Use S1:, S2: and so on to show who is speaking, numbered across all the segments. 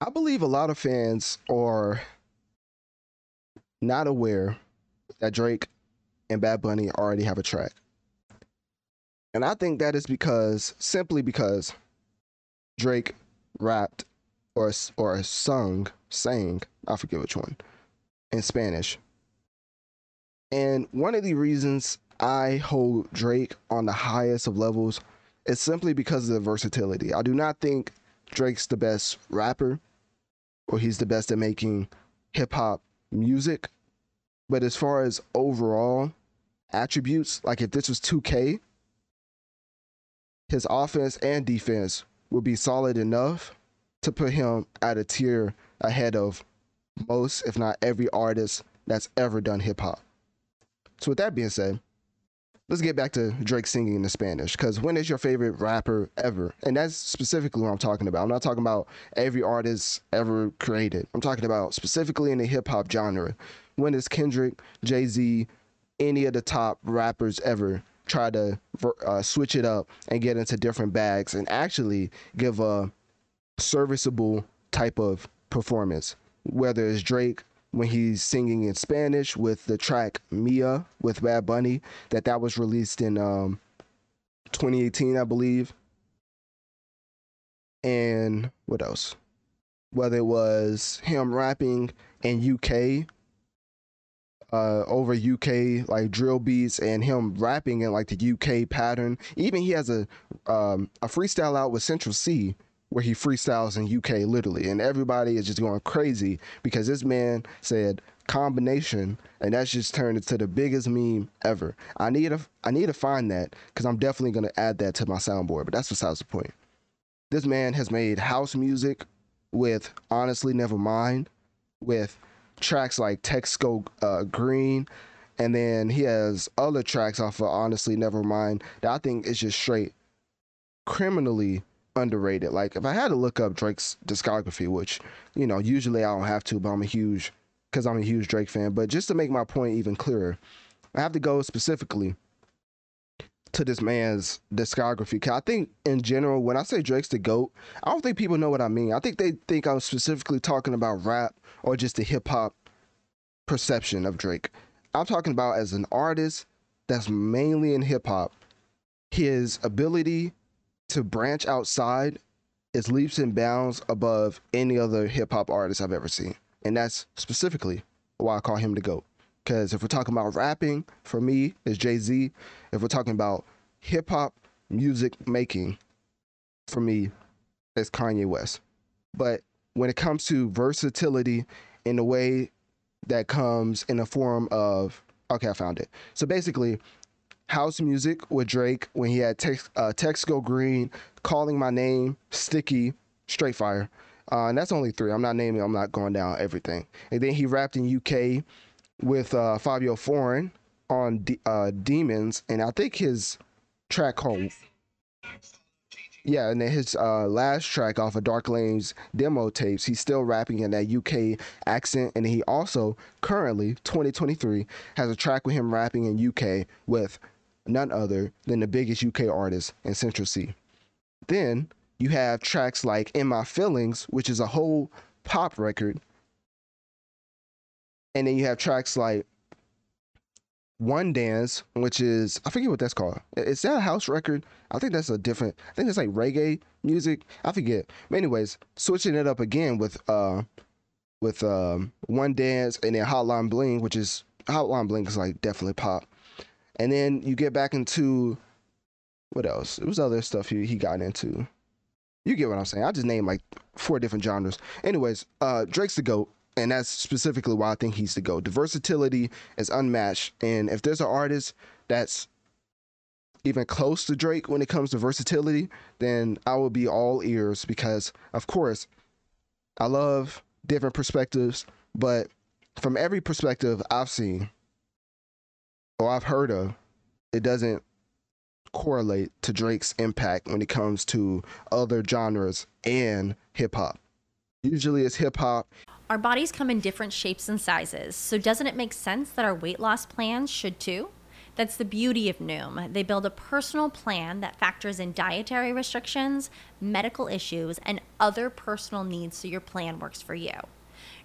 S1: I believe a lot of fans are not aware that Drake and Bad Bunny already have a track. And I think that is because, simply because Drake rapped or, or sung, sang, I forget which one, in Spanish. And one of the reasons I hold Drake on the highest of levels is simply because of the versatility. I do not think Drake's the best rapper or he's the best at making hip hop music. But as far as overall attributes, like if this was 2K, his offense and defense would be solid enough to put him at a tier ahead of most, if not every artist that's ever done hip hop. So, with that being said, let's get back to Drake singing in the Spanish. Because when is your favorite rapper ever? And that's specifically what I'm talking about. I'm not talking about every artist ever created. I'm talking about specifically in the hip hop genre. When is Kendrick, Jay Z, any of the top rappers ever try to uh, switch it up and get into different bags and actually give a serviceable type of performance? Whether it's Drake, when he's singing in Spanish with the track Mia with Bad Bunny that that was released in um 2018 I believe. And what else? Whether it was him rapping in UK uh, over UK like drill beats and him rapping in like the UK pattern. Even he has a um, a freestyle out with Central Cee where he freestyles in UK literally, and everybody is just going crazy because this man said combination, and that's just turned into the biggest meme ever. I need to I need to find that because I'm definitely gonna add that to my soundboard. But that's besides the point. This man has made house music with honestly never mind with tracks like Texts Go uh, Green, and then he has other tracks off of Honestly Nevermind that I think is just straight criminally underrated. Like if I had to look up Drake's discography, which you know usually I don't have to, but I'm a huge because I'm a huge Drake fan. But just to make my point even clearer, I have to go specifically to this man's discography. Cause I think in general, when I say Drake's the GOAT, I don't think people know what I mean. I think they think I'm specifically talking about rap or just the hip hop perception of Drake. I'm talking about as an artist that's mainly in hip hop, his ability to branch outside is leaps and bounds above any other hip hop artist I've ever seen. And that's specifically why I call him the GOAT. Because if we're talking about rapping, for me, it's Jay Z. If we're talking about hip hop music making, for me, it's Kanye West. But when it comes to versatility in the way that comes in the form of, okay, I found it. So basically, house music with Drake when he had Tex, uh, Texts Go Green, Calling My Name, Sticky, Straight Fire. Uh, and that's only three. I'm not naming, I'm not going down everything. And then he rapped in UK with uh, Fivio Foreign on D- uh, Demons. And I think his track called. Yeah, and then his uh, last track off of Dark Lane's demo tapes, he's still rapping in that UK accent. And he also currently, 2023, has a track with him rapping in UK with none other than the biggest UK artist in Central Cee. Then you have tracks like In My Feelings, which is a whole pop record. And then you have tracks like One Dance, which is I forget what that's called. Is that a house record? I think that's a different. I think it's like reggae music. I forget. But anyways, switching it up again with uh with um One Dance and then Hotline Bling, which is Hotline Bling is like definitely pop. And then you get back into what else? It was other stuff he he got into. You get what I'm saying? I just named like four different genres. Anyways, uh Drake's the GOAT and that's specifically why I think he's the GOAT. The versatility is unmatched. And if there's an artist that's even close to Drake when it comes to versatility, then I will be all ears because, of course, I love different perspectives, but from every perspective I've seen or I've heard of, it doesn't correlate to Drake's impact when it comes to other genres and hip hop. Usually it's hip hop
S2: our bodies come in different shapes and sizes, so doesn't it make sense that our weight loss plans should too? That's the beauty of Noom. They build a personal plan that factors in dietary restrictions, medical issues, and other personal needs so your plan works for you.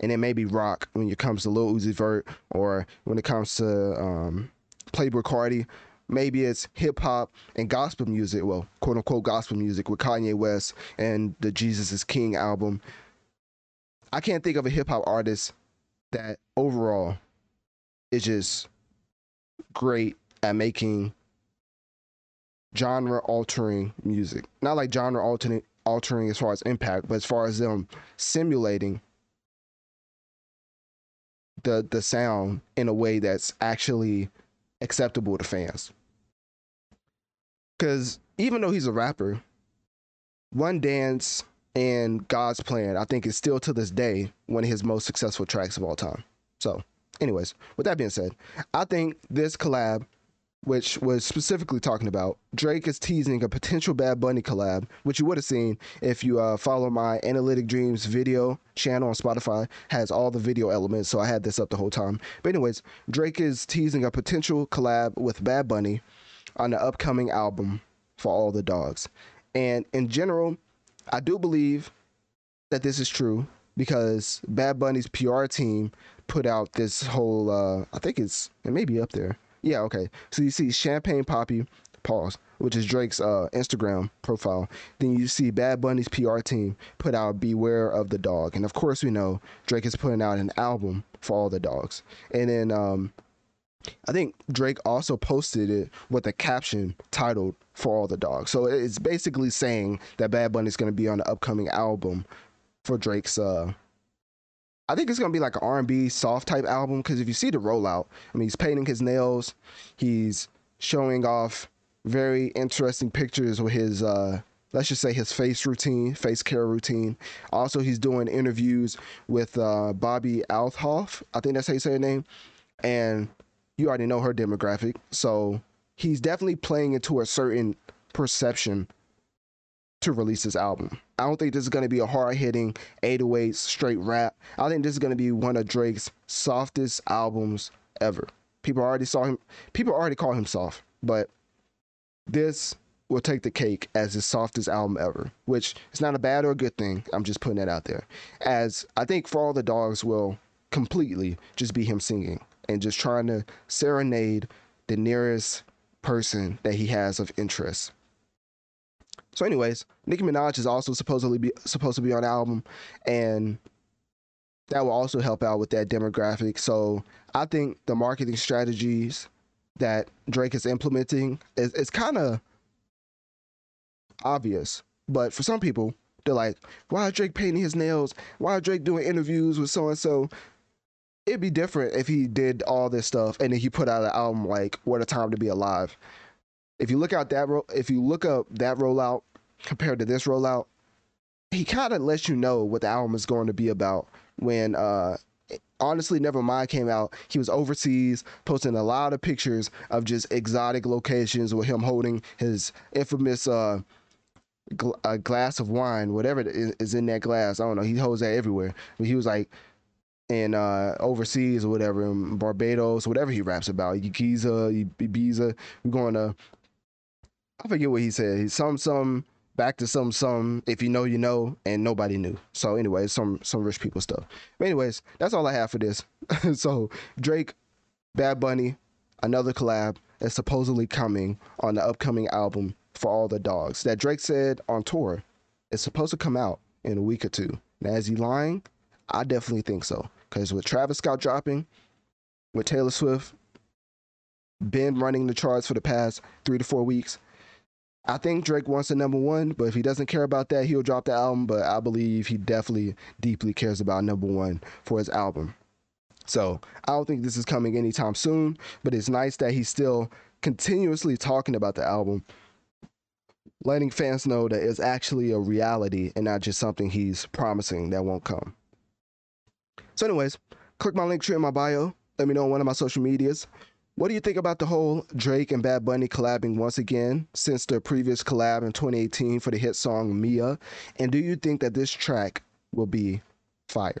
S1: and it may be rock when it comes to Lil Uzi Vert or when it comes to um, Playboi Carti. Maybe it's hip hop and gospel music, well, quote unquote gospel music with Kanye West and the Jesus is King album. I can't think of a hip hop artist that overall is just great at making genre altering music. Not like genre altering altering as far as impact, but as far as them simulating the the sound in a way that's actually acceptable to fans. Cause even though he's a rapper, One Dance and God's Plan, I think is still to this day one of his most successful tracks of all time. So, anyways, with that being said, I think this collab which was specifically talking about Drake is teasing a potential Bad Bunny collab, which you would have seen if you uh, follow my Analytic Dreamz video channel on Spotify. Has all the video elements, so I had this up the whole time. But anyways, Drake is teasing a potential collab with Bad Bunny on the upcoming album for All the Dogs. And in general, I do believe that this is true because Bad Bunny's PR team put out this whole. Uh, I think it's it may be up there yeah, okay. So you see Champagne Papi, pause, which is Drake's uh, Instagram profile. Then you see Bad Bunny's PR team put out Beware of the Dog. And of course, we know Drake is putting out an album for all the dogs. And then um, I think Drake also posted it with a caption titled For All the Dogs. So it's basically saying that Bad Bunny is going to be on the upcoming album for Drake's uh, I think it's gonna be like an R&B soft type album because if you see the rollout, I mean, he's painting his nails, he's showing off very interesting pictures with his, uh, let's just say his face routine, face care routine. Also, he's doing interviews with uh, Bobbi Althoff, I think that's how you say her name, and you already know her demographic, so he's definitely playing into a certain perception to release this album. I don't think this is going to be a hard hitting 808 straight rap. I think this is going to be one of Drake's softest albums ever. People already saw him, people already call him soft, but this will take the cake as his softest album ever, which is not a bad or a good thing. I'm just putting that out there. As I think For All the Dogs will completely just be him singing. and just trying to serenade the nearest person that he has of interest. So, anyways, Nicki Minaj is also supposedly be supposed to be on album, and that will also help out with that demographic. So, I think the marketing strategies that Drake is implementing is, is kind of obvious, but for some people, they're like, "Why is Drake painting his nails? Why is Drake doing interviews with so and so?" It'd be different if he did all this stuff and then he put out an album like "What a Time to Be Alive." If you look out that, ro- if you look up that rollout compared to this rollout, he kind of lets you know what the album is going to be about. When uh, honestly, Nevermind came out, he was overseas, posting a lot of pictures of just exotic locations with him holding his infamous uh, gl- a glass of wine, whatever is in that glass. I don't know. He holds that everywhere. But he was like in uh, overseas or whatever, in Barbados, whatever he raps about, Giza, Ibiza. We're going to. I forget what he said. Some some back to some some if you know you know and nobody knew. So anyways some some rich people stuff. But anyways that's all i have for this. So drake bad bunny another collab is supposedly coming on the upcoming album for all the dogs that drake said on tour is supposed to come out in a week or two. Now is he lying? I definitely think so. Because with travis scott dropping with taylor swift been running the charts for the past three to four weeks I think Drake wants the number one, but if he doesn't care about that, he'll drop the album. But I believe he definitely deeply cares about number one for his album. So I don't think this is coming anytime soon, but it's nice that he's still continuously talking about the album, letting fans know that it's actually a reality and not just something he's promising that won't come. So, anyways, click my link tree in my bio. Let me know on one of my social medias. What do you think about the whole Drake and Bad Bunny collabing once again since their previous collab in 2018 for the hit song Mia? And do you think that this track will be fire?